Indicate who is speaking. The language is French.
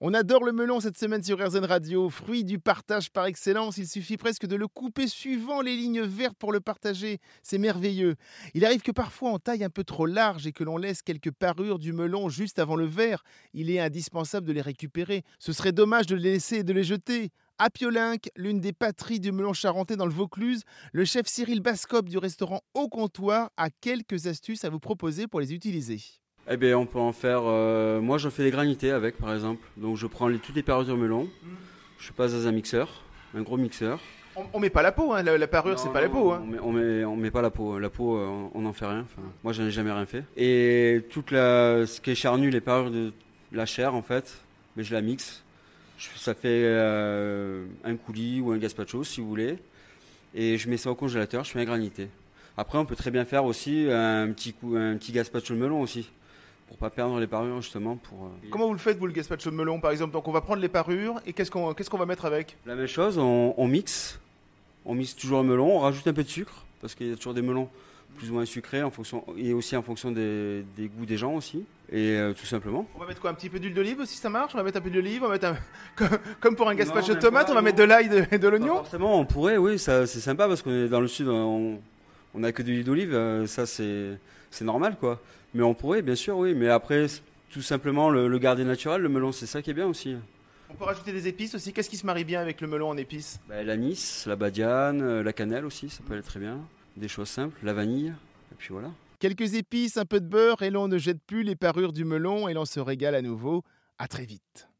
Speaker 1: On adore le melon cette semaine sur RZN Radio, fruit du partage par excellence. Il suffit presque de le couper suivant les lignes vertes pour le partager. C'est merveilleux. Il arrive que parfois on taille un peu trop large et que l'on laisse quelques parures du melon juste avant le verre. Il est indispensable de les récupérer. Ce serait dommage de les laisser et de les jeter. À Piolinck, l'une des patries du melon charentais dans le Vaucluse, le chef Cyril Bascop du restaurant Au Comptoir a quelques astuces à vous proposer pour les utiliser.
Speaker 2: Eh bien, on peut en faire. euh, moi, je fais des granités avec, par exemple. Donc, je prends les, toutes les parures de melon. Je passe dans un mixeur, un gros mixeur.
Speaker 1: On, on met pas la peau, hein, la, la parure, c'est
Speaker 2: Non,
Speaker 1: pas la peau. hein.
Speaker 2: On met, on met, on met pas la peau. La peau, euh, on n'en fait rien. Enfin, moi, j'en ai jamais rien fait. Et toute la, ce qui est charnu, les parures de la chair, en fait, mais je la mixe. Je- ça fait euh, un coulis ou un gazpacho, si vous voulez. Et je mets ça au congélateur. Je fais un granité. Après, on peut très bien faire aussi un petit coup, un petit gazpacho de melon aussi, pour pas perdre les parures justement. Pour euh,
Speaker 1: Comment vous le faites, vous, le gazpacho de melon, par exemple? Donc, on va prendre les parures et qu'est-ce qu'on qu'est-ce qu'on va mettre avec?
Speaker 2: La même chose, on, on mixe. On mixe toujours le melon, on rajoute un peu de sucre, parce qu'il y a toujours des melons plus ou moins sucrés, en fonction, et aussi en fonction des, des goûts des gens aussi. Et euh, tout simplement.
Speaker 1: On va mettre quoi? Un petit peu d'huile d'olive aussi, ça marche? On va mettre un peu d'olive, on va mettre un... comme, comme pour un gazpacho de tomate, on va
Speaker 2: non.
Speaker 1: mettre de l'ail et de, l'oignon
Speaker 2: forcément, on pourrait, oui, ça, c'est sympa, parce qu'on est dans le sud, on on n'a que de l'huile d'olive, euh, ça c'est c'est normal, quoi. Mais on pourrait, bien sûr, oui. Mais après, tout simplement, le, le garder naturel, le melon, c'est ça qui est bien aussi.
Speaker 1: On peut rajouter des épices aussi. Qu'est-ce qui se marie bien avec le melon en épices?
Speaker 2: Bah, L'anis, la badiane, euh, la cannelle aussi, ça peut aller très bien. Des choses simples, la vanille, et puis voilà.
Speaker 1: Quelques épices, un peu de beurre et l'on ne jette plus les parures du melon et l'on se régale à nouveau. À très vite.